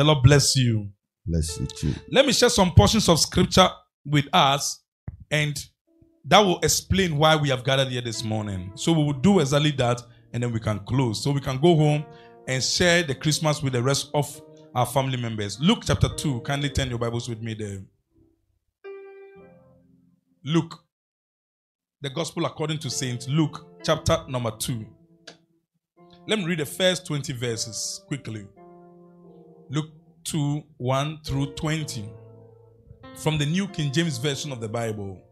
The Lord bless you. Bless you too. Let me share some portions of scripture with us, and that will explain why we have gathered here this morning. So we will do exactly that, and then we can close. So we can go home and share the Christmas with the rest of our family members. Luke chapter 2. Kindly turn your Bibles with me there. Luke. The Gospel according to Saint Luke, chapter number 2. Let me read the first 20 verses quickly. Luke 2 1 through 20 from the New King James Version of the Bible.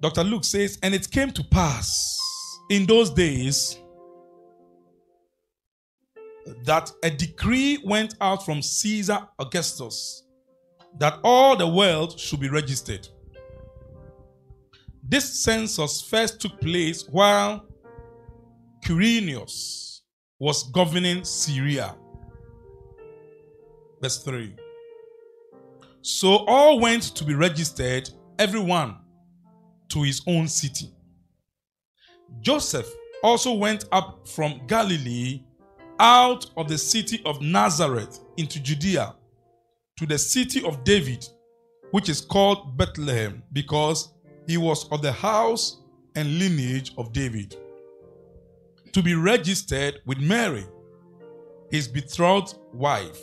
Dr. Luke says, And it came to pass in those days that a decree went out from Caesar Augustus that all the world should be registered. This census first took place while Quirinius was governing Syria. Verse 3. So all went to be registered, everyone to his own city. Joseph also went up from Galilee out of the city of Nazareth into Judea to the city of David, which is called Bethlehem, because he was of the house and lineage of David, to be registered with Mary, his betrothed wife,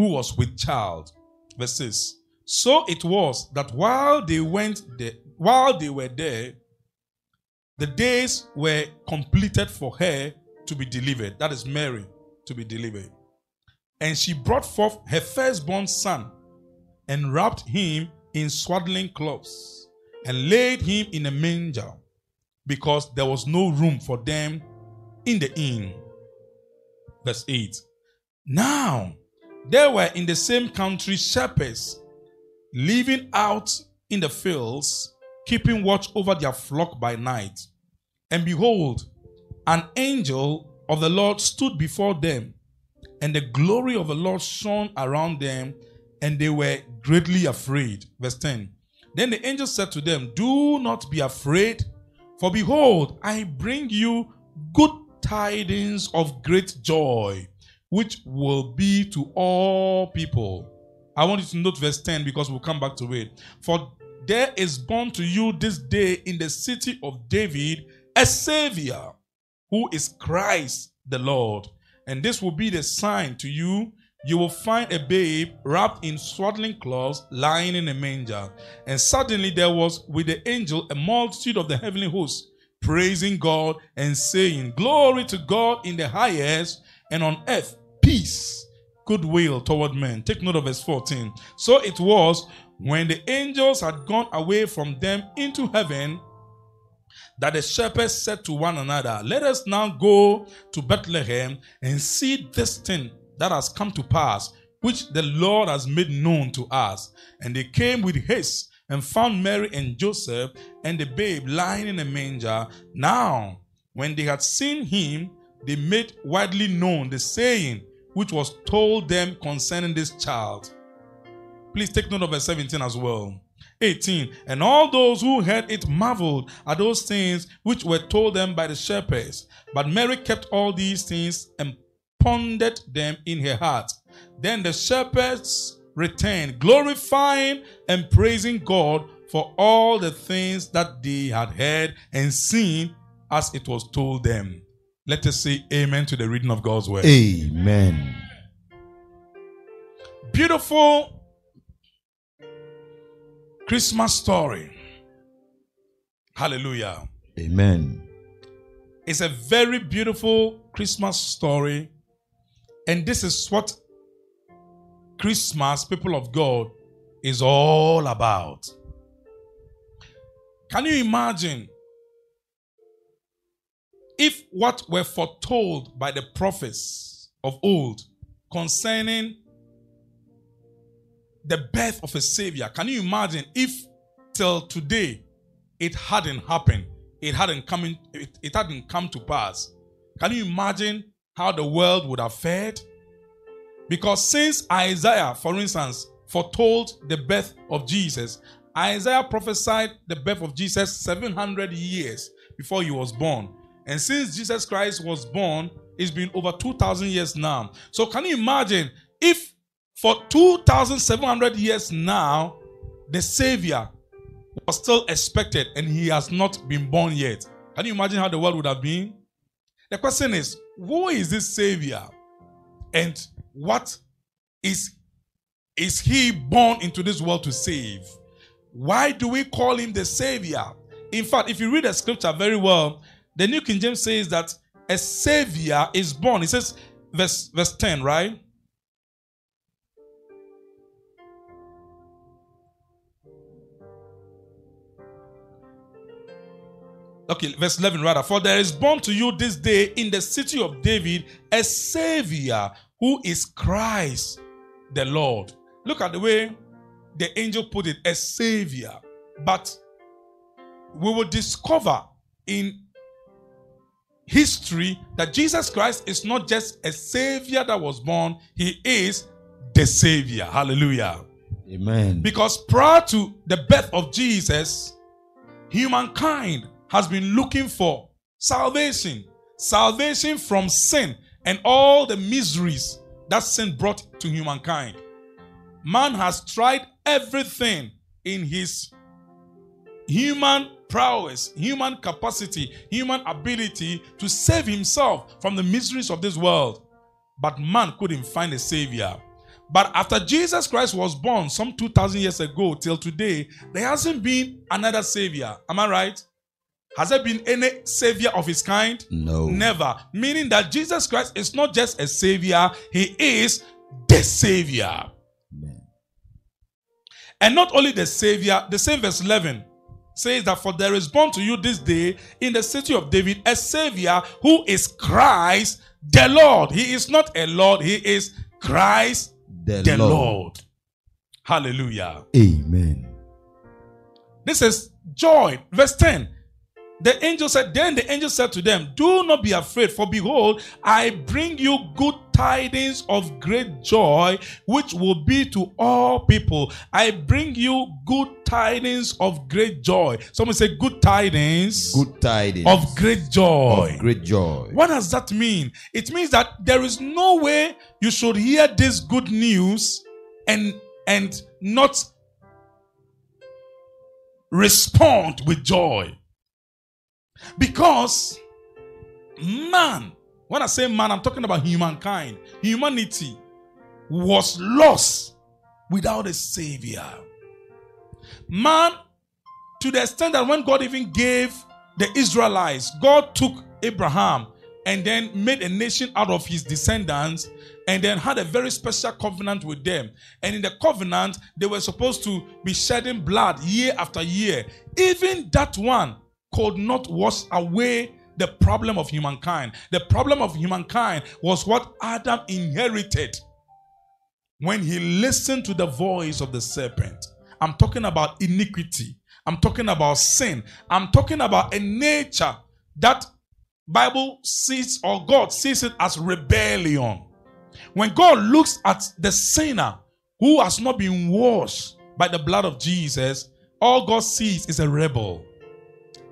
who was with child. Verse 6. So it was that while they went there, while they were there, the days were completed for her to be delivered. That is Mary to be delivered. And she brought forth her firstborn son and wrapped him in swaddling cloths and laid him in a manger because there was no room for them in the inn. Verse 8. Now there were in the same country shepherds living out in the fields, keeping watch over their flock by night. And behold, an angel of the Lord stood before them, and the glory of the Lord shone around them, and they were greatly afraid. Verse 10. Then the angel said to them, Do not be afraid, for behold, I bring you good tidings of great joy, which will be to all people. I want you to note verse 10 because we'll come back to it. For there is born to you this day in the city of David a Savior who is Christ the Lord. And this will be the sign to you. You will find a babe wrapped in swaddling cloths lying in a manger. And suddenly there was with the angel a multitude of the heavenly hosts praising God and saying, Glory to God in the highest, and on earth peace, goodwill toward men. Take note of verse 14. So it was when the angels had gone away from them into heaven that the shepherds said to one another, Let us now go to Bethlehem and see this thing that has come to pass, which the Lord has made known to us. And they came with haste and found Mary and Joseph and the babe lying in a manger. Now, when they had seen him, they made widely known the saying which was told them concerning this child. Please take note of verse 17 as well. 18. And all those who heard it marveled at those things which were told them by the shepherds. But Mary kept all these things and pondered them in her heart. Then the shepherds returned, glorifying and praising God for all the things that they had heard and seen as it was told them. Let us say amen to the reading of God's word. Amen. Beautiful Christmas story. Hallelujah. Amen. It's a very beautiful Christmas story. And this is what Christmas, people of God, is all about. Can you imagine if what were foretold by the prophets of old concerning the birth of a savior, can you imagine if till today it hadn't happened, it hadn't come in, it, it hadn't come to pass? Can you imagine how the world would have fared? Because since Isaiah, for instance, foretold the birth of Jesus, Isaiah prophesied the birth of Jesus 700 years before he was born. And since Jesus Christ was born, it's been over 2,000 years now. So can you imagine if for 2,700 years now, the Savior was still expected and he has not been born yet, can you imagine how the world would have been? The question is, who is this Savior? And what is, is he born into this world to save? Why do we call him the Savior? In fact, if you read the scripture very well, the New King James says that a Savior is born. It says, verse, verse 10, right? Okay, verse 11 rather. For there is born to you this day in the city of David a Savior who is Christ the Lord. Look at the way the angel put it a Savior. But we will discover in history that Jesus Christ is not just a Savior that was born, He is the Savior. Hallelujah. Amen. Because prior to the birth of Jesus, humankind has been looking for salvation. Salvation from sin and all the miseries that sin brought to humankind. Man has tried everything in his human prowess, human capacity, human ability to save himself from the miseries of this world. But man couldn't find a savior. But after Jesus Christ was born some 2,000 years ago till today, there hasn't been another savior. Am I right? Has there been any savior of his kind? No. Never. Meaning that Jesus Christ is not just a savior, he is the savior. Amen. And not only the savior, the same verse 11 says that for there is born to you this day in the city of David a savior who is Christ the Lord. He is not a Lord, he is Christ The, the Lord. Lord. Hallelujah. Amen. This is joy. Verse 10. The angel said, Then the angel said to them, Do not be afraid, for behold, I bring you good tidings of great joy, which will be to all people. I bring you good tidings of great joy. Someone say, Good tidings Good tidings of great joy. of great joy. What does that mean? It means that there is no way you should hear this good news and and not respond with joy. Because man, when I say man, I'm talking about humankind, humanity was lost without a savior. Man, to the extent that when God even gave the Israelites, God took Abraham and then made a nation out of his descendants and then had a very special covenant with them. And in the covenant, they were supposed to be shedding blood year after year. Even that one could not wash away the problem of humankind. The problem of humankind was what Adam inherited when he listened to the voice of the serpent. I'm talking about iniquity. I'm talking about sin. I'm talking about a nature that Bible sees or God sees it as rebellion. When God looks at the sinner who has not been washed by the blood of Jesus, all God sees is a rebel.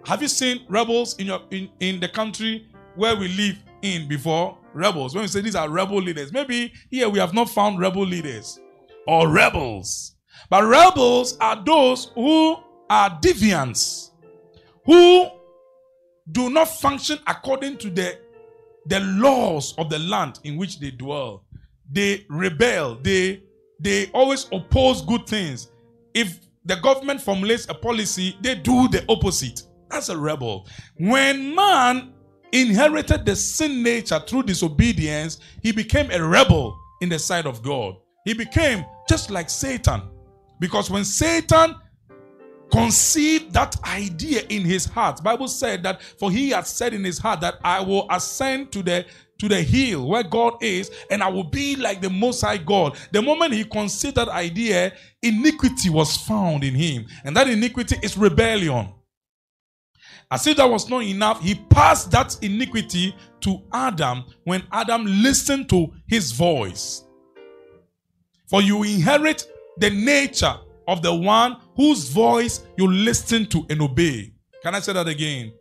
Have you seen rebels in your in, in the country where we live in before? Rebels. When we say these are rebel leaders, maybe here we have not found rebel leaders or rebels. But rebels are those who are deviants, who do not function according to the, the laws of the land in which they dwell. They rebel, they, they always oppose good things. If the government formulates a policy, they do the opposite. That's a rebel. When man inherited the sin nature through disobedience, he became a rebel in the sight of God. He became just like Satan. Because when Satan conceived that idea in his heart, Bible said that for he had said in his heart that I will ascend to the to the hill where God is, and I will be like the Most High God. The moment he conceived that idea, iniquity was found in him, and that iniquity is rebellion. As if that was not enough, he passed that iniquity to Adam when Adam listened to his voice. For you inherit the nature of the one whose voice you listen to and obey. Can I say that again?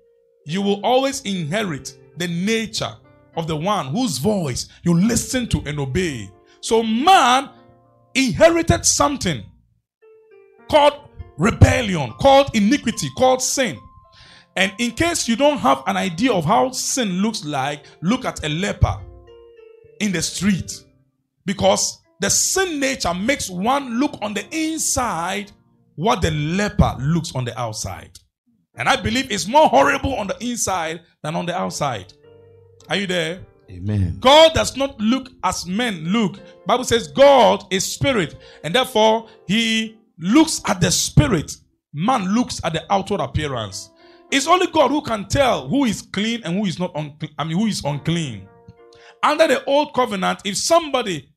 You will always inherit the nature of the one whose voice you listen to and obey. So man inherited something called rebellion, called iniquity, called sin. And in case you don't have an idea of how sin looks like, look at a leper in the street. Because the sin nature makes one look on the inside what the leper looks on the outside. And I believe it's more horrible on the inside than on the outside. Are you there? Amen. God does not look as men look. Bible says God is spirit, and therefore he looks at the spirit. Man looks at the outward appearance. It's only God who can tell who is clean and who is not unclean. I mean, who is unclean. Under the old covenant, if somebody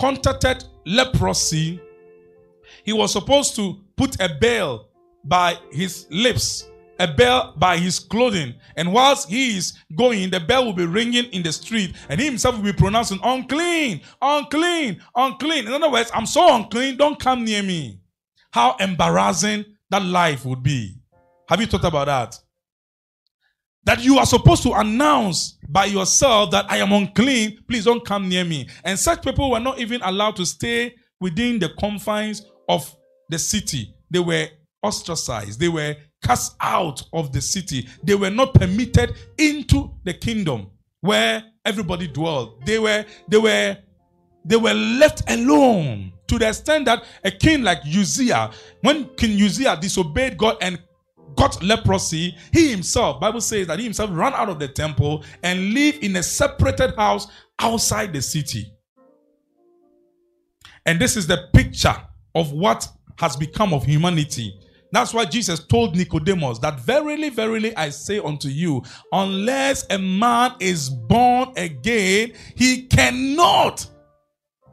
contacted leprosy, he was supposed to put a bell by his lips, a bell by his clothing. And whilst he is going, the bell will be ringing in the street, and he himself will be pronouncing unclean, unclean, unclean. In other words, I'm so unclean, don't come near me. How embarrassing that life would be. Have you thought about that? That you are supposed to announce by yourself that I am unclean, please don't come near me. And such people were not even allowed to stay within the confines of the city. They were ostracized, they were cast out of the city, they were not permitted into the kingdom where everybody dwelled. They were, they were, they were left alone to the extent that a king like Uzziah, when King Uzziah disobeyed God and got leprosy, he himself, Bible says that he himself ran out of the temple and lived in a separated house outside the city. And this is the picture of what has become of humanity. That's why Jesus told Nicodemus that verily, verily, I say unto you, unless a man is born again, he cannot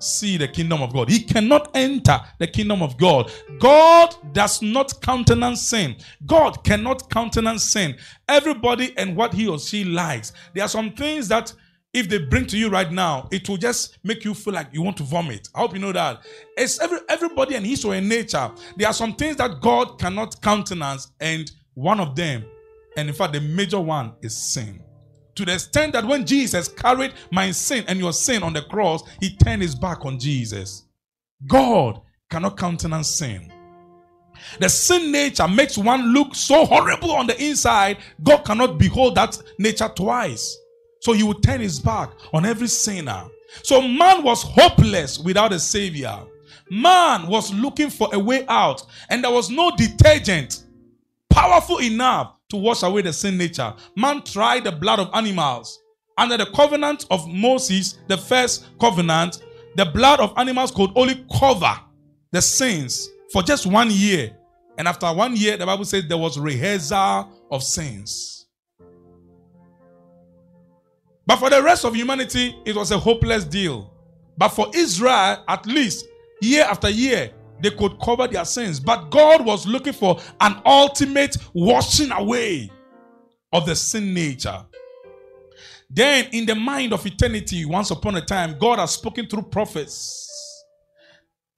see the kingdom of God. He cannot enter the kingdom of God. God does not countenance sin. God cannot countenance sin. Everybody and what he or she likes. There are some things that if they bring to you right now, it will just make you feel like you want to vomit. I hope you know that. It's every everybody and his or her nature. There are some things that God cannot countenance, and one of them, and in fact, the major one is sin. To the extent that when Jesus carried my sin and your sin on the cross, he turned his back on Jesus. God cannot countenance sin. The sin nature makes one look so horrible on the inside, God cannot behold that nature twice. So he would turn his back on every sinner. So man was hopeless without a savior. Man was looking for a way out, and there was no detergent powerful enough to wash away the sin nature. Man tried the blood of animals. Under the covenant of Moses, the first covenant, the blood of animals could only cover the sins for just one year. And after one year, the Bible says there was rehearsal of sins. But for the rest of humanity, it was a hopeless deal. But for Israel, at least year after year, they could cover their sins. But God was looking for an ultimate washing away of the sin nature. Then, in the mind of eternity, once upon a time, God has spoken through prophets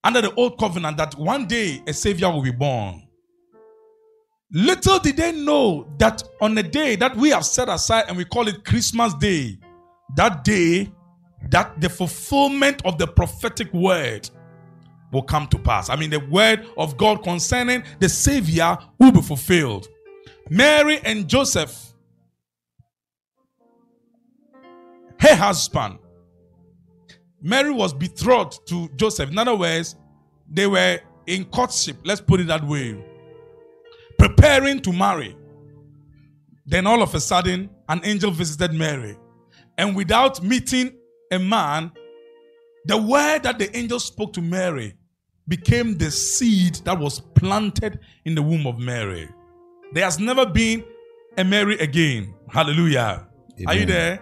under the old covenant that one day a savior will be born. Little did they know that on a day that we have set aside and we call it Christmas Day, that day, that the fulfillment of the prophetic word will come to pass. I mean, the word of God concerning the Savior will be fulfilled. Mary and Joseph, her husband, Mary was betrothed to Joseph. In other words, they were in courtship, let's put it that way preparing to marry. Then all of a sudden, an angel visited Mary. And without meeting a man, the word that the angel spoke to Mary became the seed that was planted in the womb of Mary. There has never been a Mary again. Hallelujah. Amen. Are you there?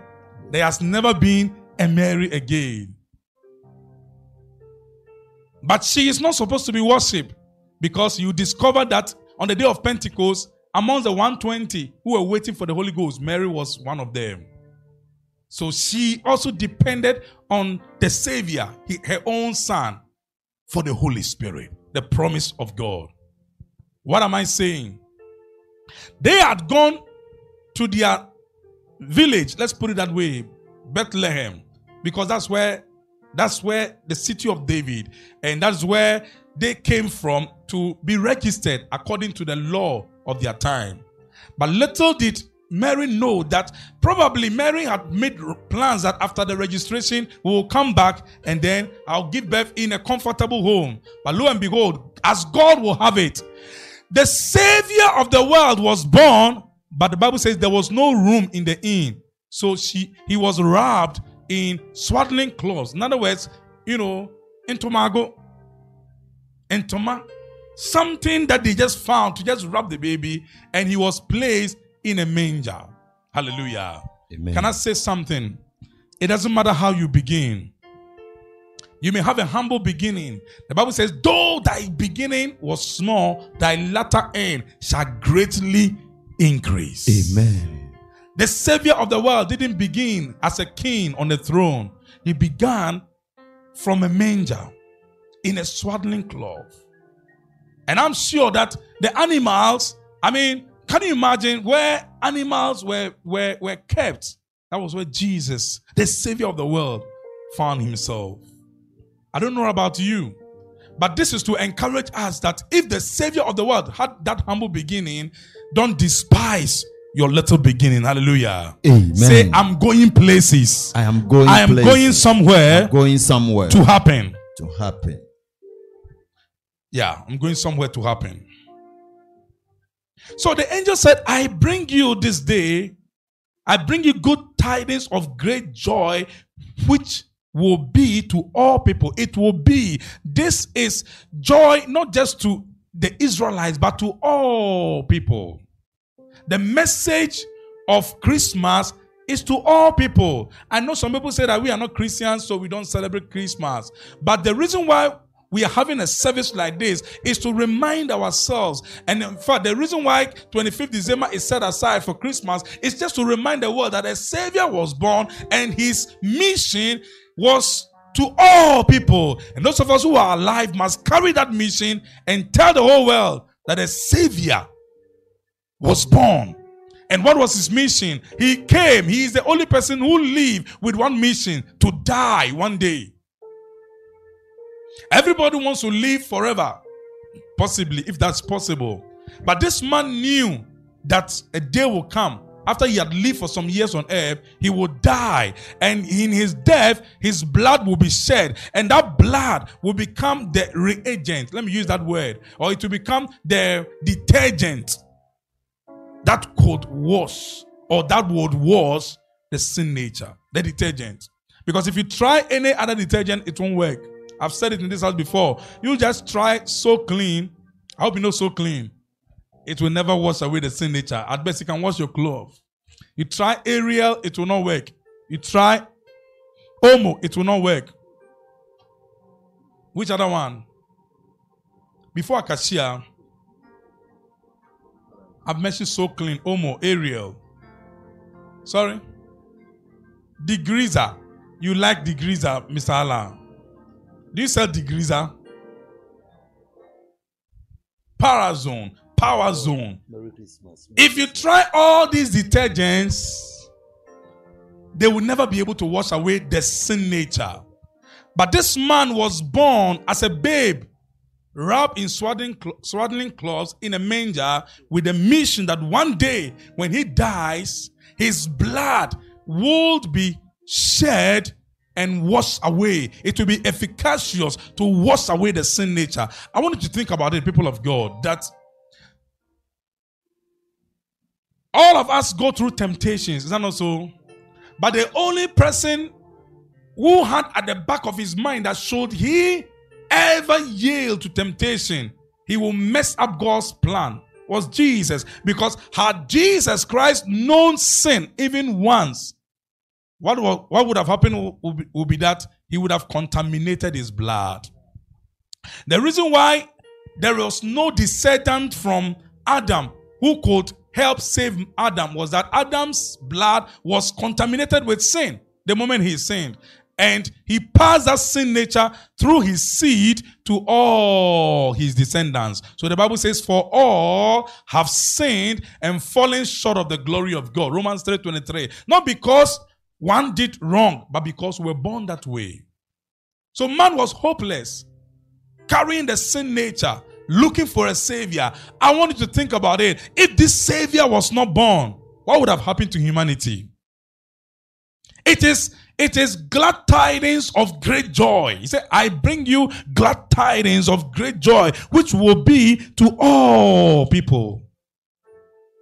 There has never been a Mary again. But she is not supposed to be worshipped because you discover that on the day of Pentecost, among the 120 who were waiting for the Holy Ghost, Mary was one of them. So she also depended on the Savior, her own Son, for the Holy Spirit, the promise of God. What am I saying? They had gone to their village, let's put it that way, Bethlehem, because that's where That's where the city of David, and that's where they came from to be registered according to the law of their time. But little did Mary know that probably Mary had made plans that after the registration we will come back and then I'll give birth in a comfortable home. But lo and behold, as God will have it, the Savior of the world was born, but the Bible says there was no room in the inn. So she he was wrapped in swaddling clothes. In other words, you know, in Tomago, in Toma, something that they just found to just wrap the baby, and he was placed in a manger. Hallelujah. Amen. Can I say something? It doesn't matter how you begin. You may have a humble beginning. The Bible says, though thy beginning was small, thy latter end shall greatly increase. Amen. The Savior of the world didn't begin as a king on the throne, he began from a manger in a swaddling cloth. And I'm sure that the animals, I mean, can you imagine where animals were, were, were kept? That was where Jesus, the Savior of the world, found himself. I don't know about you, but this is to encourage us that if the Savior of the world had that humble beginning, don't despise your little beginning. Hallelujah. Amen. Say, I'm going places. I am going. I am places. going somewhere I'm going somewhere to happen. to happen. Yeah, I'm going somewhere to happen. So the angel said, I bring you this day, I bring you good tidings of great joy, which will be to all people. It will be. This is joy not just to the Israelites, but to all people. The message of Christmas is to all people. I know some people say that we are not Christians, so we don't celebrate Christmas. But the reason why we are having a service like this is to remind ourselves. And in fact, the reason why 25th December is set aside for Christmas is just to remind the world that a Savior was born and his mission was to all people. And those of us who are alive must carry that mission and tell the whole world that a Savior was born. And what was his mission? He came. He is the only person who lived with one mission to die one day. Everybody wants to live forever, possibly, if that's possible. But this man knew that a day will come after he had lived for some years on earth, he would die. And in his death, his blood will be shed. And that blood will become the reagent. Let me use that word. Or it will become the detergent that could wash, or that would wash the sin nature, the detergent. Because if you try any other detergent, it won't work. I've said it in this house before. You just try So Klin. I hope you know So Klin. It will never wash away the sin nature. At best, you can wash your clothes. You try Ariel, it will not work. You try Omo, it will not work. Which other one? Before Acacia, I've mentioned So Klin, Omo, Ariel. Sorry? Degreaser. You like degreaser, Mr. Allah. Do you sell degreaser? Ah? Parazone, Power oh, Zone. Merry Christmas. If you try all these detergents, they will never be able to wash away the sin nature. But this man was born as a babe, wrapped in swaddling, swaddling cloths in a manger, with a mission that one day, when he dies, his blood would be shed and wash away. It will be efficacious to wash away the sin nature. I want you to think about it, people of God, that all of us go through temptations. Is that not so? But the only person who had at the back of his mind that should he ever yield to temptation, he will mess up God's plan was Jesus. Because had Jesus Christ known sin even once, what, what would have happened will be, will be that he would have contaminated his blood. The reason why there was no descendant from Adam who could help save Adam was that Adam's blood was contaminated with sin the moment he sinned. And he passed that sin nature through his seed to all his descendants. So the Bible says, For all have sinned and fallen short of the glory of God. Romans 3:23. Not because one did wrong, but because we were born that way. So man was hopeless, carrying the sin nature, looking for a savior. I want you to think about it. If this savior was not born, what would have happened to humanity? It is it is glad tidings of great joy. He said, I bring you glad tidings of great joy, which will be to all people.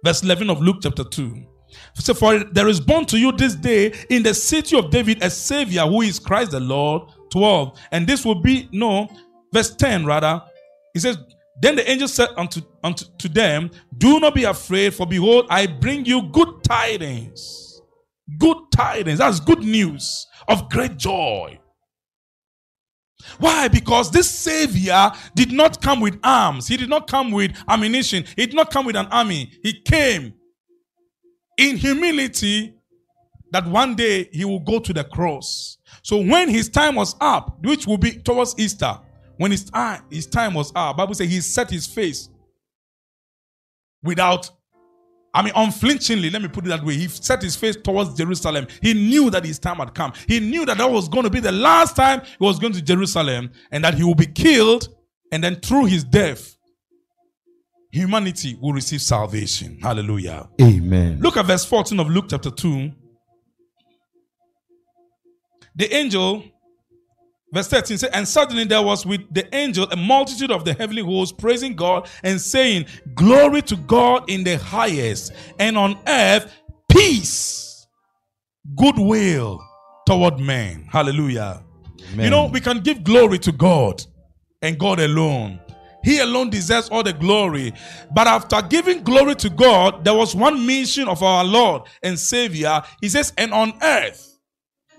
Verse 11 of Luke chapter 2. So, for there is born to you this day in the city of David a Savior who is Christ the Lord. 12. And this will be, no, verse 10 rather. He says, Then the angel said unto, unto to them, Do not be afraid, for behold, I bring you good tidings. Good tidings. That's good news of great joy. Why? Because this Savior did not come with arms. He did not come with ammunition. He did not come with an army. He came in humility that one day he will go to the cross. So when his time was up, which will be towards Easter, when his time, his time was up, Bible says he set his face without, I mean, unflinchingly, let me put it that way. He set his face towards Jerusalem. He knew that his time had come. He knew that that was going to be the last time he was going to Jerusalem and that he will be killed. And then through his death, humanity will receive salvation. Hallelujah. Amen. Look at verse 14 of Luke chapter 2. The angel, verse 13 says, And suddenly there was with the angel a multitude of the heavenly hosts praising God and saying, Glory to God in the highest, and on earth peace, goodwill toward men. Hallelujah. Amen. You know, we can give glory to God and God alone. He alone deserves all the glory. But after giving glory to God, there was one mission of our Lord and Savior. He says, and on earth,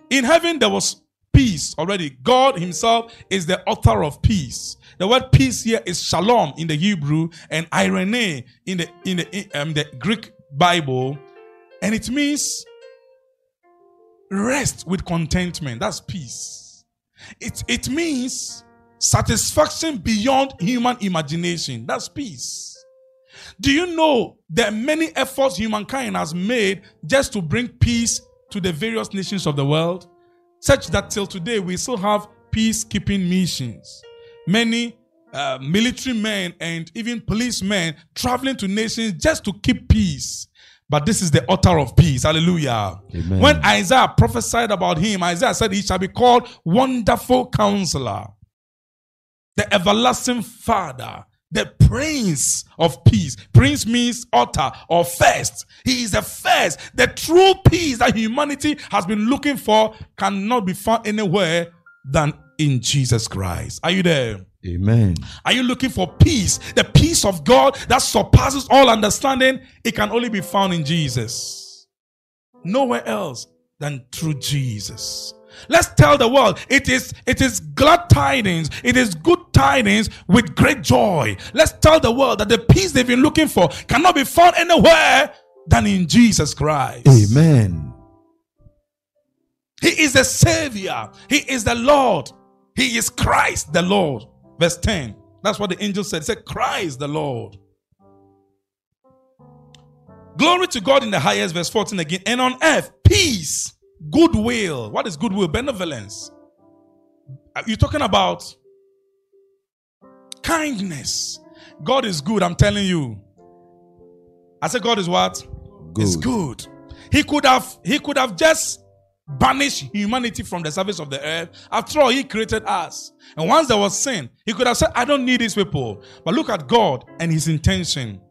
in heaven, there was peace already. God Himself is the author of peace. The word peace here is shalom in the Hebrew and irene in the in the in, um, the Greek Bible, and it means rest with contentment. That's peace. It it means satisfaction beyond human imagination. That's peace. Do you know are many efforts humankind has made just to bring peace to the various nations of the world? Such that till today we still have peacekeeping missions. Many uh, military men and even policemen traveling to nations just to keep peace. But this is the author of peace. Hallelujah. Amen. When Isaiah prophesied about him, Isaiah said he shall be called Wonderful Counselor the everlasting Father, the Prince of Peace. Prince means author or first. He is the first. The true peace that humanity has been looking for cannot be found anywhere than in Jesus Christ. Are you there? Amen. Are you looking for peace? The peace of God that surpasses all understanding? It can only be found in Jesus. Nowhere else than through Jesus. Let's tell the world it is it is glad tidings, it is good tidings with great joy. Let's tell the world that the peace they've been looking for cannot be found anywhere than in Jesus Christ. Amen. He is the Savior, He is the Lord, He is Christ the Lord. Verse 10. That's what the angel said. He said, Christ the Lord. Glory to God in the highest, verse 14 again. And on earth, peace, goodwill. What is goodwill? Benevolence. Are you talking about kindness? God is good, I'm telling you. I said, God is what? Good. Is good. He could have, he could have just banished humanity from the surface of the earth. After all, he created us. And once there was sin, he could have said, I don't need these people. But look at God and his intention.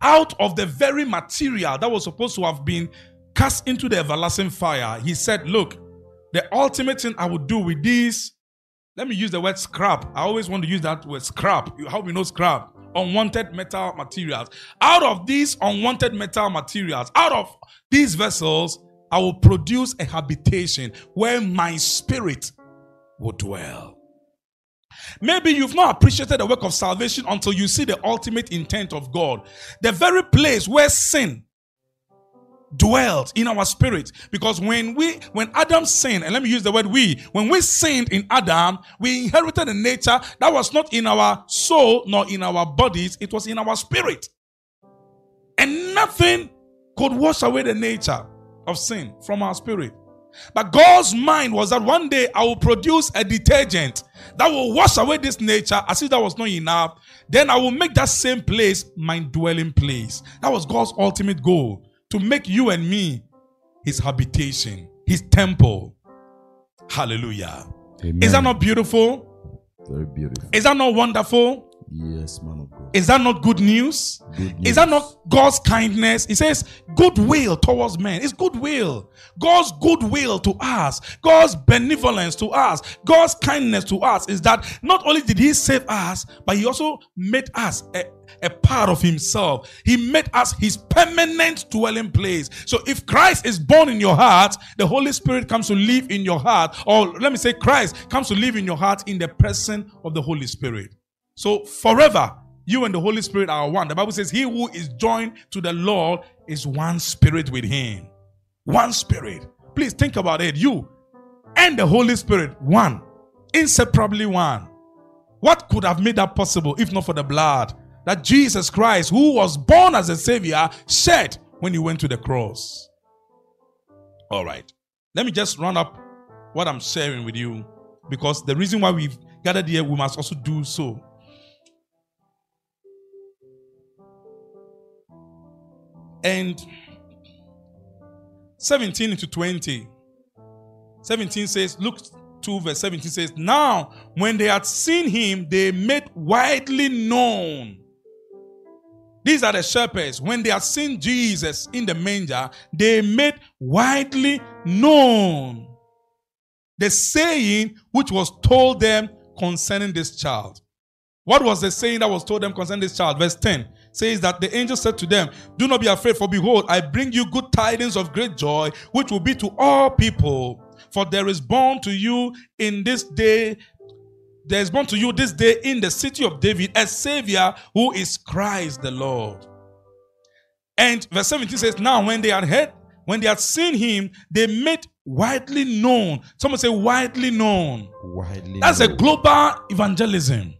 Out of the very material that was supposed to have been cast into the everlasting fire, he said, Look, the ultimate thing I would do with these, let me use the word scrap. I always want to use that word scrap. You- How we know scrap? Unwanted metal materials. Out of these unwanted metal materials, out of these vessels, I will produce a habitation where my spirit will dwell. Maybe you've not appreciated the work of salvation until you see the ultimate intent of God. The very place where sin dwelt in our spirit. Because when we, when Adam sinned, and let me use the word we, when we sinned in Adam, we inherited a nature that was not in our soul nor in our bodies, it was in our spirit. And nothing could wash away the nature of sin from our spirit. But God's mind was that one day I will produce a detergent that will wash away this nature as if that was not enough. Then I will make that same place my dwelling place. That was God's ultimate goal to make you and me his habitation, his temple. Hallelujah. Amen. Is that not beautiful? very beautiful? Is that not wonderful? Yes, man of God. Is that not good news? Good Is that not God's kindness? He says goodwill towards men. It's goodwill. God's goodwill to us, God's benevolence to us, God's kindness to us is that not only did He save us, but He also made us a, a part of Himself. He made us His permanent dwelling place. So if Christ is born in your heart, the Holy Spirit comes to live in your heart, or let me say, Christ comes to live in your heart in the person of the Holy Spirit. So forever, you and the Holy Spirit are one. The Bible says, He who is joined to the Lord is one spirit with Him. One spirit. Please think about it. You and the Holy Spirit, one. Inseparably one. What could have made that possible if not for the blood that Jesus Christ, who was born as a Savior, shed when He went to the cross? All right. Let me just run up what I'm sharing with you because the reason why we've gathered here, we must also do so. And 17 to 20. 17 says, Luke 2, verse 17 says, Now, when they had seen him, they made widely known. These are the shepherds. When they had seen Jesus in the manger, they made widely known the saying which was told them concerning this child. What was the saying that was told them concerning this child? Verse 10 says that the angel said to them, Do not be afraid, for behold, I bring you good tidings of great joy, which will be to all people. For there is born to you in this day, there is born to you this day in the city of David a Savior who is Christ the Lord. And verse 17 says, Now when they had heard, when they had seen him, they made widely known. Someone say widely known. Widely That's a global evangelism.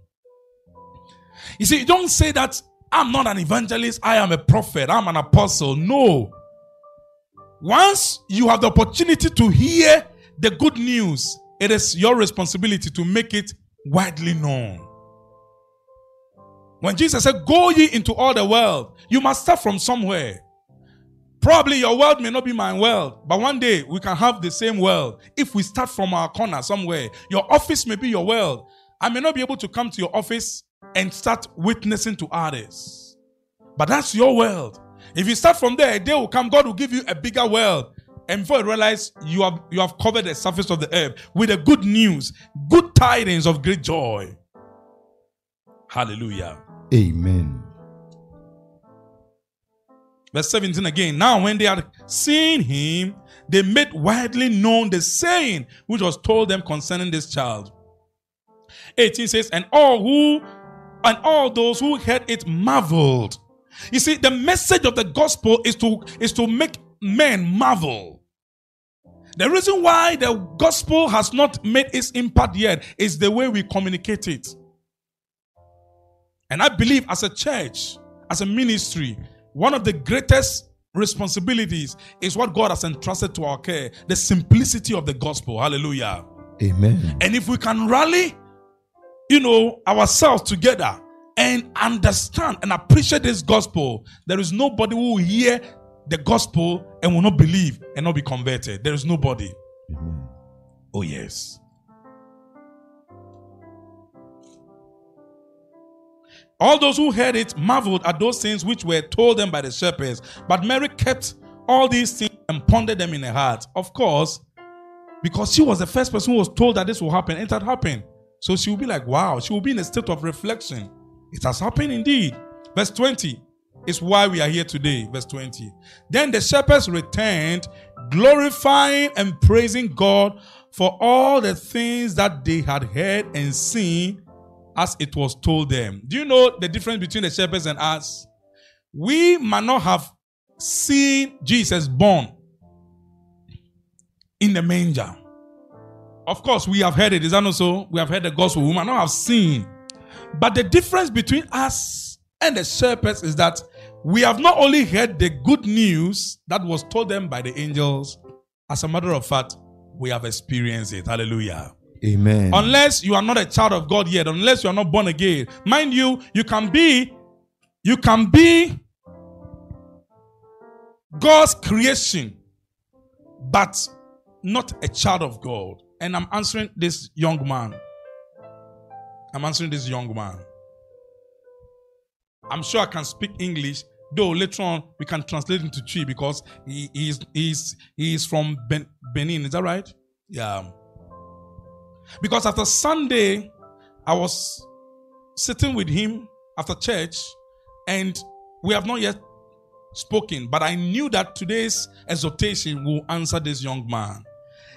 You see, you don't say that I'm not an evangelist, I am a prophet, I'm an apostle. No. Once you have the opportunity to hear the good news, it is your responsibility to make it widely known. When Jesus said, Go ye into all the world, you must start from somewhere. Probably your world may not be my world, but one day we can have the same world if we start from our corner somewhere. Your office may be your world. I may not be able to come to your office and start witnessing to others, but that's your world. If you start from there, a day will come, God will give you a bigger world. And before you realize you have you have covered the surface of the earth with the good news, good tidings of great joy. Hallelujah. Amen. Verse 17 again. Now, when they had seen him, they made widely known the saying which was told them concerning this child. 18 says, And all who and all those who heard it marveled. You see, the message of the gospel is to is to make men marvel. The reason why the gospel has not made its impact yet is the way we communicate it. And I believe as a church, as a ministry, one of the greatest responsibilities is what God has entrusted to our care the simplicity of the gospel. Hallelujah. Amen. And if we can rally, you know, ourselves together and understand and appreciate this gospel, there is nobody who will hear the gospel and will not believe and not be converted. There is nobody. Oh, yes. All those who heard it marveled at those things which were told them by the shepherds. But Mary kept all these things and pondered them in her heart. Of course, because she was the first person who was told that this will happen. It had happened. So she will be like, wow. She will be in a state of reflection. It has happened indeed. Verse 20 is why we are here today. Verse 20. Then the shepherds returned, glorifying and praising God for all the things that they had heard and seen as it was told them. Do you know the difference between the shepherds and us? We might not have seen Jesus born in the manger. Of course, we have heard it. Is that not so? We have heard the gospel. We might not have seen. But the difference between us and the shepherds is that we have not only heard the good news that was told them by the angels, as a matter of fact, we have experienced it. Hallelujah. Amen. Unless you are not a child of God yet, unless you are not born again. Mind you, you can be, you can be God's creation, but not a child of God. And I'm answering this young man. I'm answering this young man. I'm sure I can speak English, though later on we can translate into Chi because he is he's he's from ben, Benin. Is that right? Yeah. Because after Sunday, I was sitting with him after church, and we have not yet spoken, but I knew that today's exhortation will answer this young man.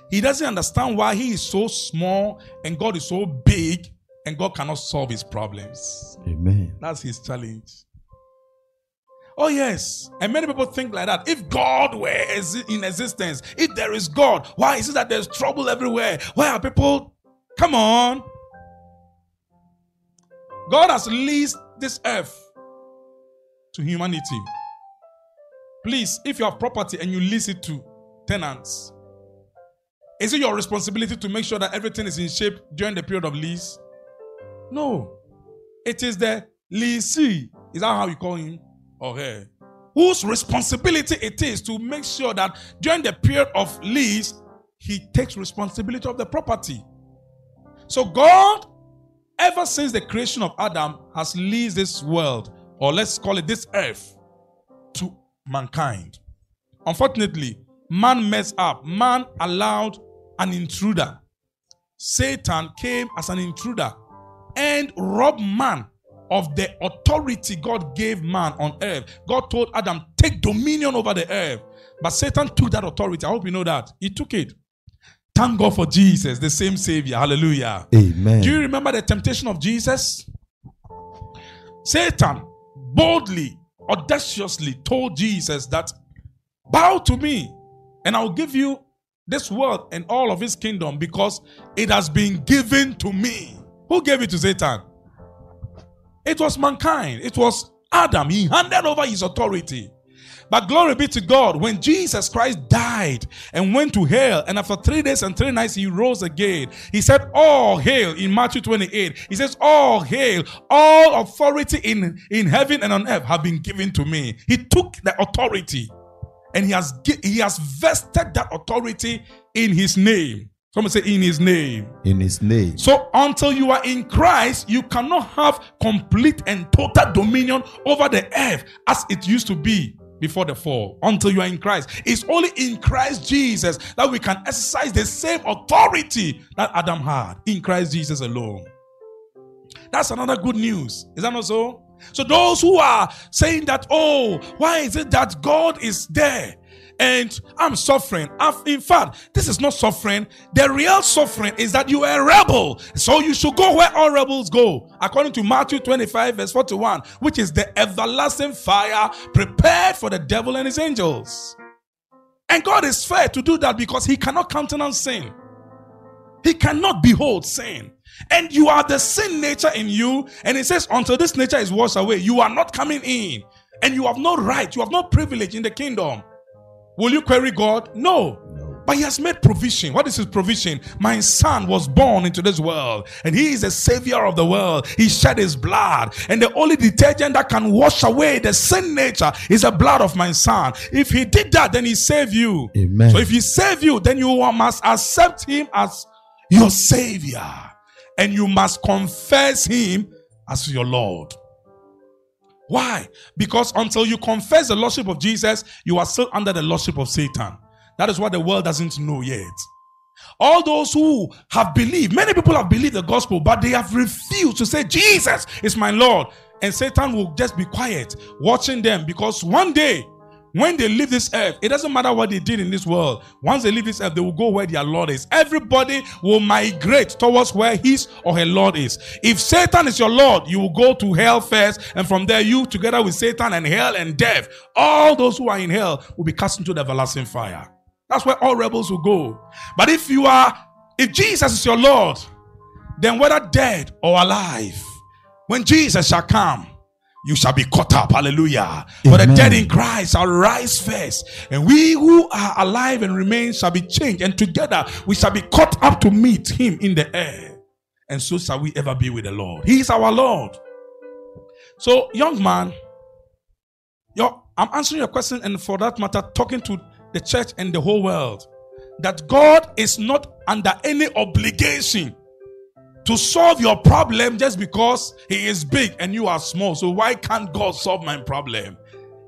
He doesn't understand why he is so small and God is so big and God cannot solve his problems. Amen. That's his challenge. Oh, yes. And many people think like that. If God were in existence, if there is God, why is it that there's trouble everywhere? Why are people. Come on. God has leased this earth to humanity. Please, if you have property and you lease it to tenants, is it your responsibility to make sure that everything is in shape during the period of lease? No. It is the leasee. Is that how you call him her? Whose responsibility it is to make sure that during the period of lease, he takes responsibility of the property. So God, ever since the creation of Adam, has leased this world, or let's call it this earth, to mankind. Unfortunately, man messed up. Man allowed an intruder. Satan came as an intruder and robbed man of the authority God gave man on earth. God told Adam, take dominion over the earth. But Satan took that authority. I hope you know that. He took it. Thank God for Jesus, the same Savior. Hallelujah. Amen. Do you remember the temptation of Jesus? Satan boldly, audaciously told Jesus that, Bow to me, and I'll give you this world and all of his kingdom because it has been given to me. Who gave it to Satan? It was mankind. It was Adam. He handed over his authority. But glory be to God, when Jesus Christ died and went to hell, and after three days and three nights he rose again, he said, All hail in Matthew 28. He says, All hail, all authority in, in heaven and on earth have been given to me. He took the authority and he has he has vested that authority in his name. Someone say in his name. In his name. So until you are in Christ, you cannot have complete and total dominion over the earth as it used to be before the fall. Until you are in Christ. It's only in Christ Jesus that we can exercise the same authority that Adam had in Christ Jesus alone. That's another good news. Is that not so? So those who are saying that, oh, why is it that God is there? And I'm suffering. I've, in fact, this is not suffering. The real suffering is that you are a rebel. So you should go where all rebels go. According to Matthew 25, verse 41, which is the everlasting fire prepared for the devil and his angels. And God is fair to do that because he cannot countenance sin. He cannot behold sin. And you are the sin nature in you. And it says, until this nature is washed away, you are not coming in. And you have no right, you have no privilege in the kingdom. Will you query God? No. No. But he has made provision. What is his provision? My son was born into this world, and he is the savior of the world. He shed his blood, and the only detergent that can wash away the sin nature is the blood of my son. If he did that, then he saved you. Amen. So if he saved you, then you must accept him as your savior, and you must confess him as your Lord. Why? Because until you confess the lordship of Jesus, you are still under the lordship of Satan. That is what the world doesn't know yet. All those who have believed, many people have believed the gospel, but they have refused to say, Jesus is my Lord. And Satan will just be quiet, watching them because one day, when they leave this earth, it doesn't matter what they did in this world. Once they leave this earth, they will go where their Lord is. Everybody will migrate towards where his or her Lord is. If Satan is your Lord, you will go to hell first, and from there, you together with Satan and hell and death, all those who are in hell will be cast into the everlasting fire. That's where all rebels will go. But if you are, if Jesus is your Lord, then whether dead or alive, when Jesus shall come, you shall be caught up. Hallelujah. For the dead in Christ shall rise first, and we who are alive and remain shall be changed, and together we shall be caught up to meet him in the air. And so shall we ever be with the Lord. He is our Lord. So, young man, your, I'm answering your question, and for that matter, talking to the church and the whole world that God is not under any obligation to solve your problem just because he is big and you are small. So why can't God solve my problem?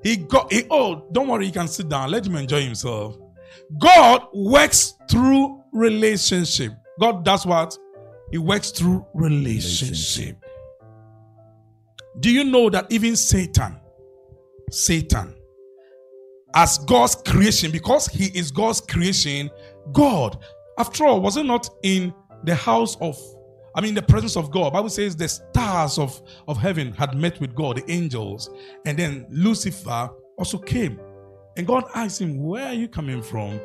He got he, oh, don't worry, he can sit down. Let him enjoy himself. God works through relationship. God does what? He works through relationship. Do you know that even Satan, Satan, as God's creation, because he is God's creation, God, after all, was it not in the house of, I mean, the presence of God? Bible says the stars of, of heaven had met with God, the angels, and then Lucifer also came. And God asked him, Where are you coming from?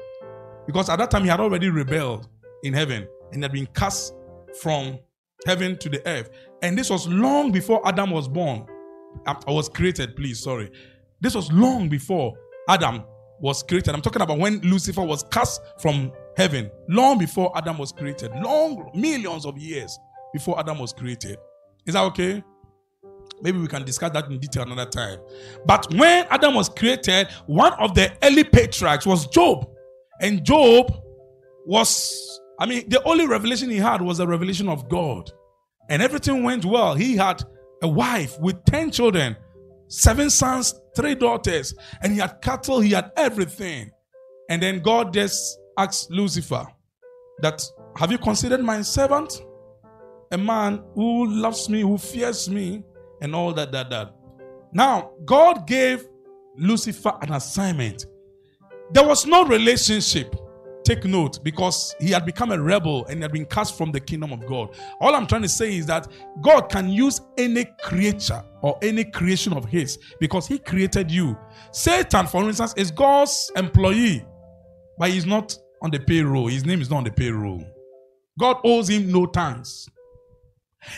Because at that time he had already rebelled in heaven and had been cast from heaven to the earth. And this was long before Adam was born. I was created, please, sorry. This was long before Adam was created. I'm talking about when Lucifer was cast from heaven, long before Adam was created, long millions of years before Adam was created. Is that okay? Maybe we can discuss that in detail another time. But when Adam was created, one of the early patriarchs was Job. And Job was, I mean, the only revelation he had was a revelation of God. And everything went well. He had a wife with 10 children, seven sons, three daughters, and he had cattle, he had everything. And then God just asked Lucifer that, have you considered my servant? A man who loves me, who fears me, and all that, that, that. Now, God gave Lucifer an assignment. There was no relationship. Take note because he had become a rebel and had been cast from the kingdom of God. All I'm trying to say is that God can use any creature or any creation of his because he created you. Satan, for instance, is God's employee, but he's not on the payroll. His name is not on the payroll. God owes him no thanks.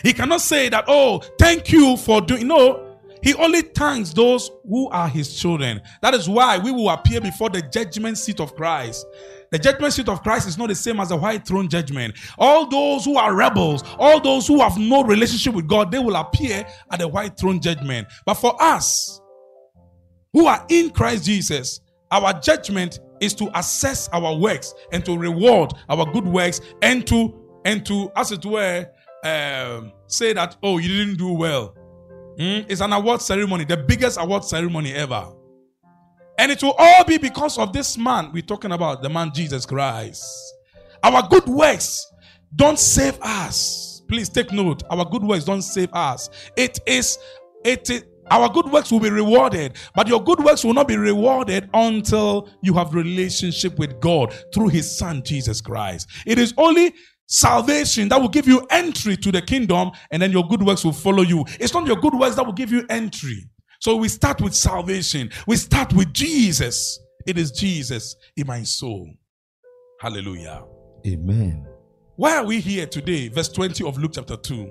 He cannot say that, oh, thank you for doing. No, he only thanks those who are his children. That is why we will appear before the judgment seat of Christ. The judgment seat of Christ is not the same as the white throne judgment. All those who are rebels, all those who have no relationship with God, they will appear at the white throne judgment. But for us who are in Christ Jesus, our judgment is to assess our works and to reward our good works and to and to as it were um, say that oh you didn't do well. Mm, it's an award ceremony the biggest award ceremony ever. And it will all be because of this man we're talking about the man jesus christ. Our good works don't save us. Please take note. Our good works don't save us. It is it is our good works will be rewarded but your good works will not be rewarded until you have relationship with god through his son jesus christ. It is only salvation that will give you entry to the kingdom and then your good works will follow you. It's not your good works that will give you entry. So we start with salvation. We start with jesus. It is jesus in my soul. Hallelujah. Amen. why are we here today? Verse 20 of luke chapter 2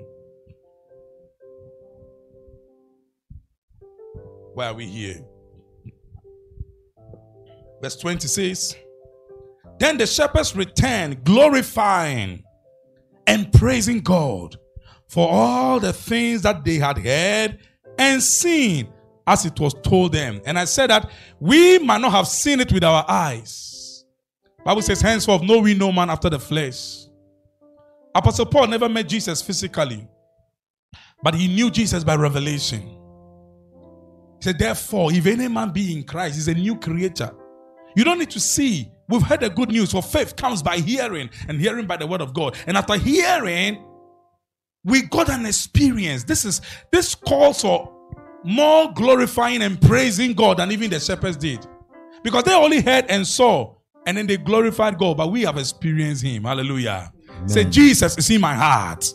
why are we here verse 20 says then the shepherds returned glorifying and praising God for all the things that they had heard and seen as it was told them. And I said that we might not have seen it with our eyes. Bible says, henceforth know we no man after the flesh. Apostle Paul never met Jesus physically, but he knew Jesus by revelation. He said, therefore, if any man be in Christ, he's a new creature. You don't need to see. We've heard the good news. For faith comes by hearing, and hearing by the word of God. And after hearing, we got an experience. This is this calls for more glorifying and praising God than even the shepherds did. Because they only heard and saw, and then they glorified God, but we have experienced Him. Hallelujah. Say, Jesus is in my heart.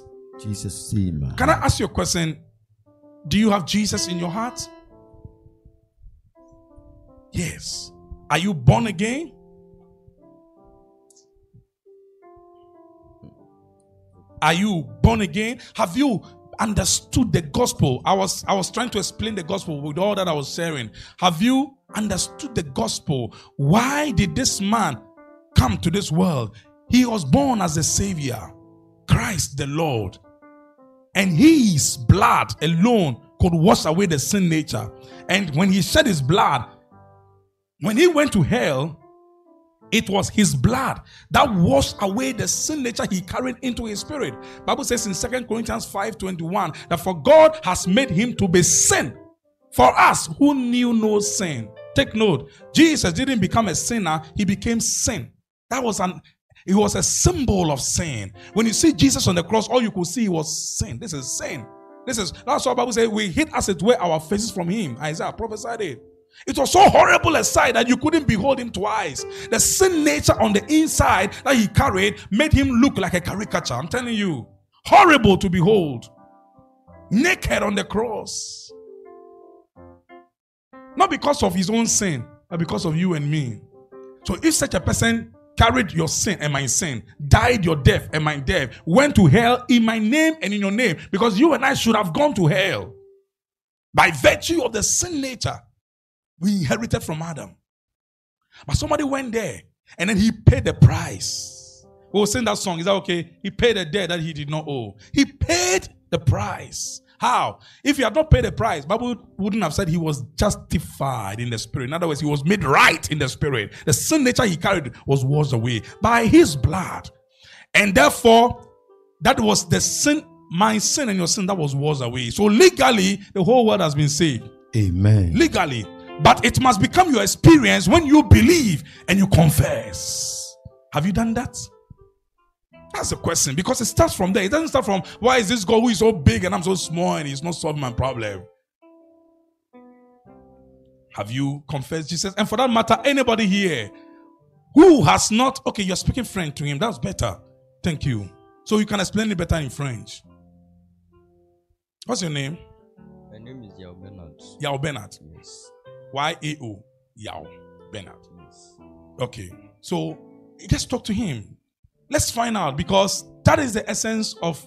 Jesus, see my Can I ask you a question? Do you have Jesus in your heart? Yes. Are you born again? Are you born again? Have you understood the gospel? I was I was trying to explain the gospel with all that I was sharing. Have you understood the gospel? Why did this man come to this world? He was born as a savior, Christ the Lord. And his blood alone could wash away the sin nature. And when he shed his blood, when he went to hell, it was his blood that washed away the sin nature he carried into his spirit. Bible says in Second Corinthians 5:21 that for God has made him to be sin for us who knew no sin. Take note, Jesus didn't become a sinner, he became sin. That was an it was a symbol of sin. When you see Jesus on the cross, all you could see was sin. This is sin. This is that's what Bible says we hid as it were our faces from him. Isaiah prophesied it. It was so horrible a sight that you couldn't behold him twice. The sin nature on the inside that he carried made him look like a caricature. I'm telling you, horrible to behold. Naked on the cross. Not because of his own sin, but because of you and me. So if such a person carried your sin and my sin, died your death and my death, went to hell in my name and in your name, because you and I should have gone to hell by virtue of the sin nature we inherited from Adam. But somebody went there and then he paid the price. We will sing that song. Is that okay? He paid the debt that he did not owe. He paid the price. How? If he had not paid the price, Bible wouldn't have said he was justified in the spirit. In other words, he was made right in the spirit. The sin nature he carried was washed away by his blood. And therefore, that was the sin, my sin and your sin that was washed away. So legally, the whole world has been saved. Amen. Legally. But it must become your experience when you believe and you confess. Have you done that? That's the question because it starts from there. It doesn't start from why is this God who is so big and I'm so small and he's not solving my problem. Have you confessed Jesus? And for that matter, anybody here who has not, okay, you're speaking French to him, that's better. Thank you. So you can explain it better in French. What's your name? My name is Yao Bernard. Yao Bernard. Yes. Y A O. Yao Bernard. Okay. So let's talk to him. Let's find out because that is the essence of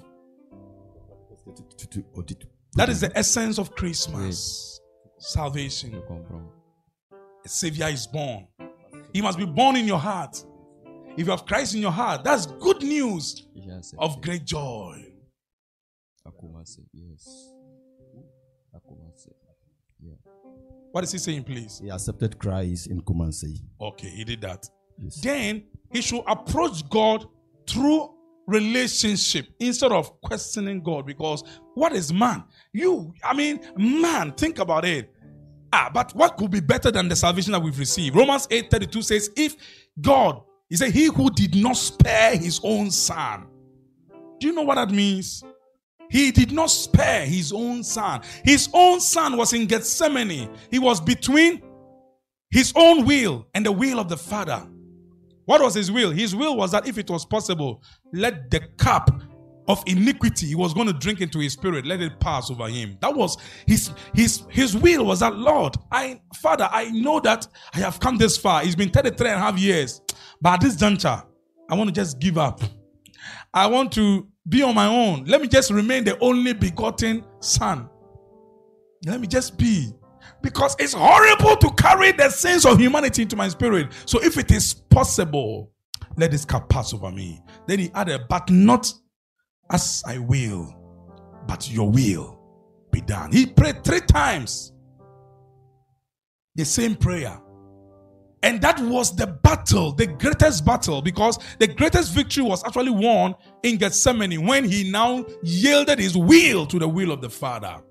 that is the essence of Christmas. Salvation. A savior is born. He must be born in your heart. If you have Christ in your heart, that's good news of great joy. Yes. A commencé. Yeah. What is he saying, please? He accepted Christ in Kumasi. Okay, he did that. Yes. Then he should approach God through relationship instead of questioning God because what is man? You, I mean, man, think about it. Ah, but what could be better than the salvation that we've received? Romans 8 32 says, If God, he said, He who did not spare his own son. Do you know what that means? He did not spare his own son. His own son was in Gethsemane. He was between his own will and the will of the Father. What was his will? His will was that if it was possible, let the cup of iniquity he was going to drink into his spirit, let it pass over him. That was his his his will was that Lord, I Father, I know that I have come this far. It's been 33 and a half years. But at this juncture, I want to just give up. I want to be on my own. Let me just remain the only begotten son. Let me just be. Because it's horrible to carry the sins of humanity into my spirit. So if it is possible, let this cup pass over me. Then he added, but not as I will, but your will be done. He prayed three times the same prayer. And that was the battle, the greatest battle, because the greatest victory was actually won in Gethsemane when he now yielded his will to the will of the Father.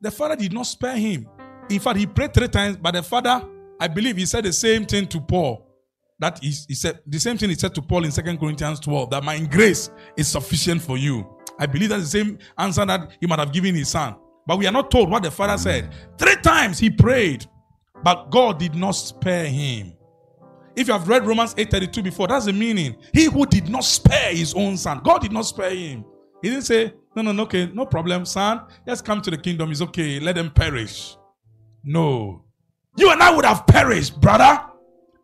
The Father did not spare him. In fact, he prayed three times, but the Father, I believe, he said the same thing to Paul. That is, he said the same thing he said to Paul in 2 Corinthians 12 that my grace is sufficient for you. I believe that's the same answer that he might have given his son. But we are not told what the father said. Three times he prayed, but God did not spare him. If you have read Romans 8:32 before, that's the meaning. He who did not spare his own son, God did not spare him. He didn't say, No, no, no, okay, no problem, son. Just come to the kingdom. It's okay. Let them perish. No. You and I would have perished, brother.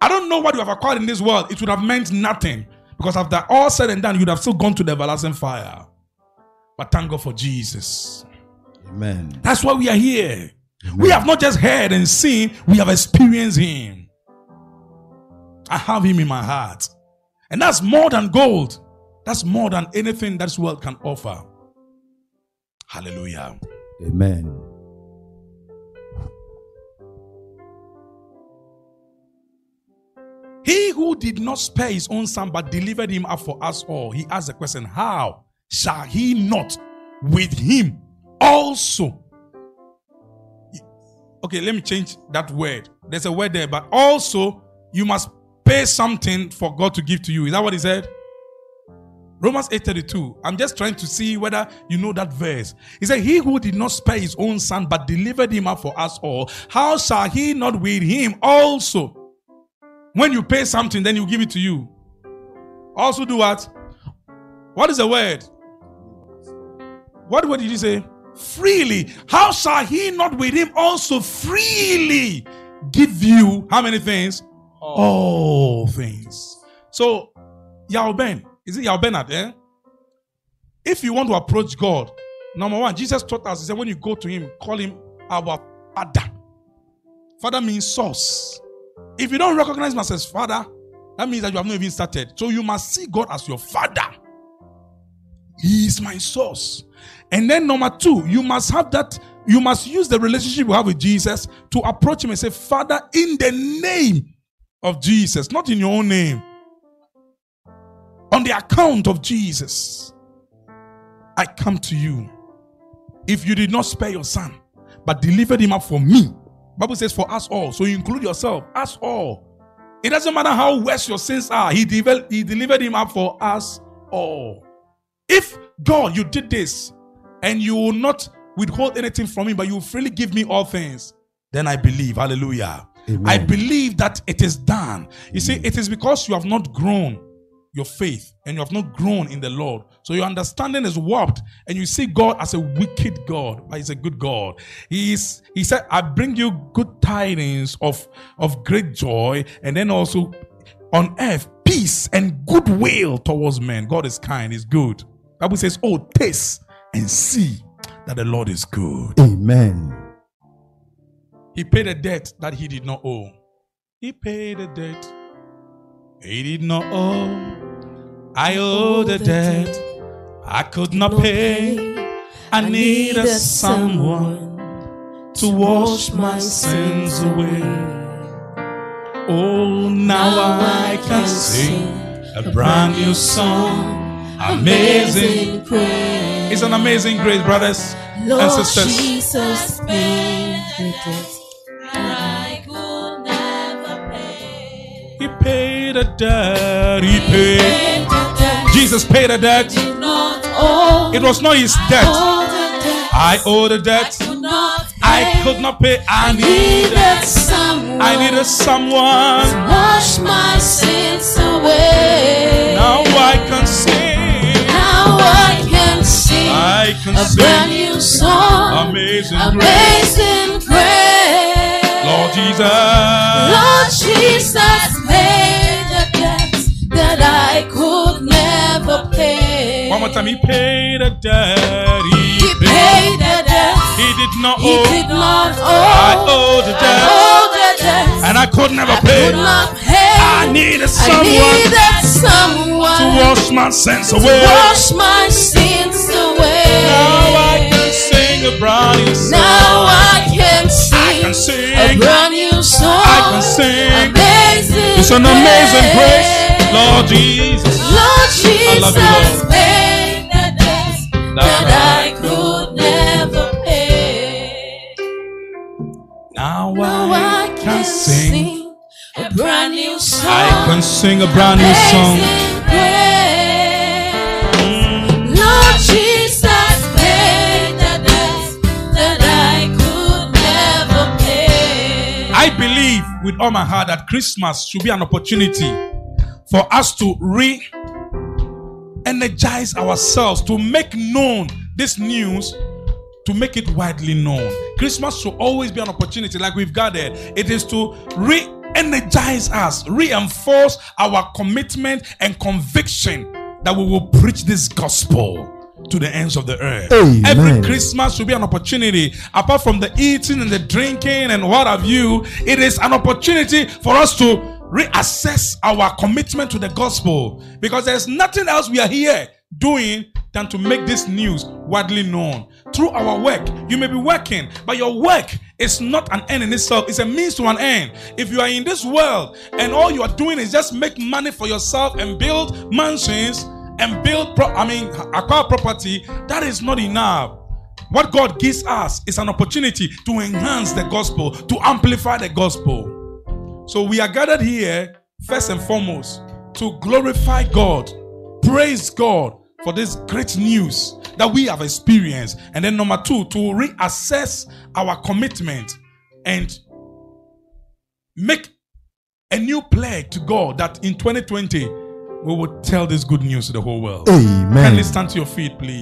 I don't know what you have acquired in this world. It would have meant nothing. Because after all said and done, you'd have still gone to the everlasting fire. But thank God for Jesus. Amen. That's why we are here. We have not just heard and seen, we have experienced Him. I have Him in my heart. And that's more than gold. That's more than anything that this world can offer. Hallelujah. Amen. He who did not spare his own son but delivered him up for us all, he asked the question, How shall he not with him also? Okay, let me change that word. There's a word there, but also you must pay something for God to give to you. Is that what he said? Romans 8:32. I'm just trying to see whether you know that verse. He said, He who did not spare his own son but delivered him up for us all, how shall he not with him also? When you pay something, then he'll give it to you. Also, do what? What is the word? What word did he say? Freely. How shall he not with him also freely give you how many things? All things. So, Yao Ben, is it Bernard? Eh? If you want to approach God, number one, Jesus taught us, he said, when you go to him, call him our Father. Father means source. If you don't recognize him as father, that means that you have not even started. So you must see God as your father. He is my source. And then number two, you must have that, you must use the relationship you have with Jesus to approach him and say, Father, in the name of Jesus, not in your own name. On the account of Jesus, I come to you. If you did not spare your son, but delivered him up for me, Bible says for us all. So you include yourself, us all. It doesn't matter how worse your sins are. He, he delivered him up for us all. If God, you did this, and you will not withhold anything from me, but you will freely give me all things, then I believe. Hallelujah. Amen. I believe that it is done. You see, it is because you have not grown your faith and you have not grown in the Lord. So your understanding is warped and you see God as a wicked God, but he's a good God. He is, he said, I bring you good tidings of, of great joy and then also on earth, peace and goodwill towards men. God is kind, he's good. Bible says, oh, taste and see that the Lord is good. Amen. He paid a debt that he did not owe. He paid a debt he did not owe. I owe the debt I could not pay. I needed someone to wash my sins away. Oh, now I can sing a brand new song. Amazing. grace. It's an amazing grace, brothers and Lord sisters. Jesus paid the debt I could never pay. He paid a debt. He paid. Paid the debt Jesus paid a debt. It was not his debt. All the debt I owe the debt. I could not pay. I needed someone I needed someone. to wash my sins away. Now I can sing. I can a brand sing. new song. Amazing grace. Amazing grace. Lord Jesus. Lord Jesus paid the debt that I could never pay. One more time. He paid a debt. He, He paid the debt He did not he owe. did not owe. I owe. owe the debt. All the debt And I could never I pay. could not pay. I needed I someone needed someone to wash my sins to away. wash my sins away. Now I can sing a brand new song. Now I can sing, can sing. a brand new song. I can sing. Amazing It's an amazing grace, Lord Jesus. Lord Jesus, I love you, Lord. paid the debt that I could never pay. Now Now I can sing. a brand new song. I can sing a brand new song. With all my heart that Christmas should be an opportunity for us to re energize ourselves, to make known this news, to make it widely known. Christmas should always be an opportunity, like we've gathered. It is to re energize us, reinforce our commitment and conviction that we will preach this gospel. To the ends of the earth. Amen. Every Christmas should be an opportunity. Apart from the eating and the drinking and what have you, it is an opportunity for us to reassess our commitment to the gospel because there's nothing else we are here doing than to make this news widely known through our work. You may be working, but your work is not an end in itself, it's a means to an end. If you are in this world and all you are doing is just make money for yourself and build mansions and build, pro- I mean, acquire property, that is not enough. What God gives us is an opportunity to enhance the gospel, to amplify the gospel. So we are gathered here, first and foremost, to glorify God, praise God for this great news that we have experienced. And then, number two, to reassess our commitment and make a new pledge to God that in 2020 we will tell this good news to the whole world. Amen. Kindly stand to your feet, please.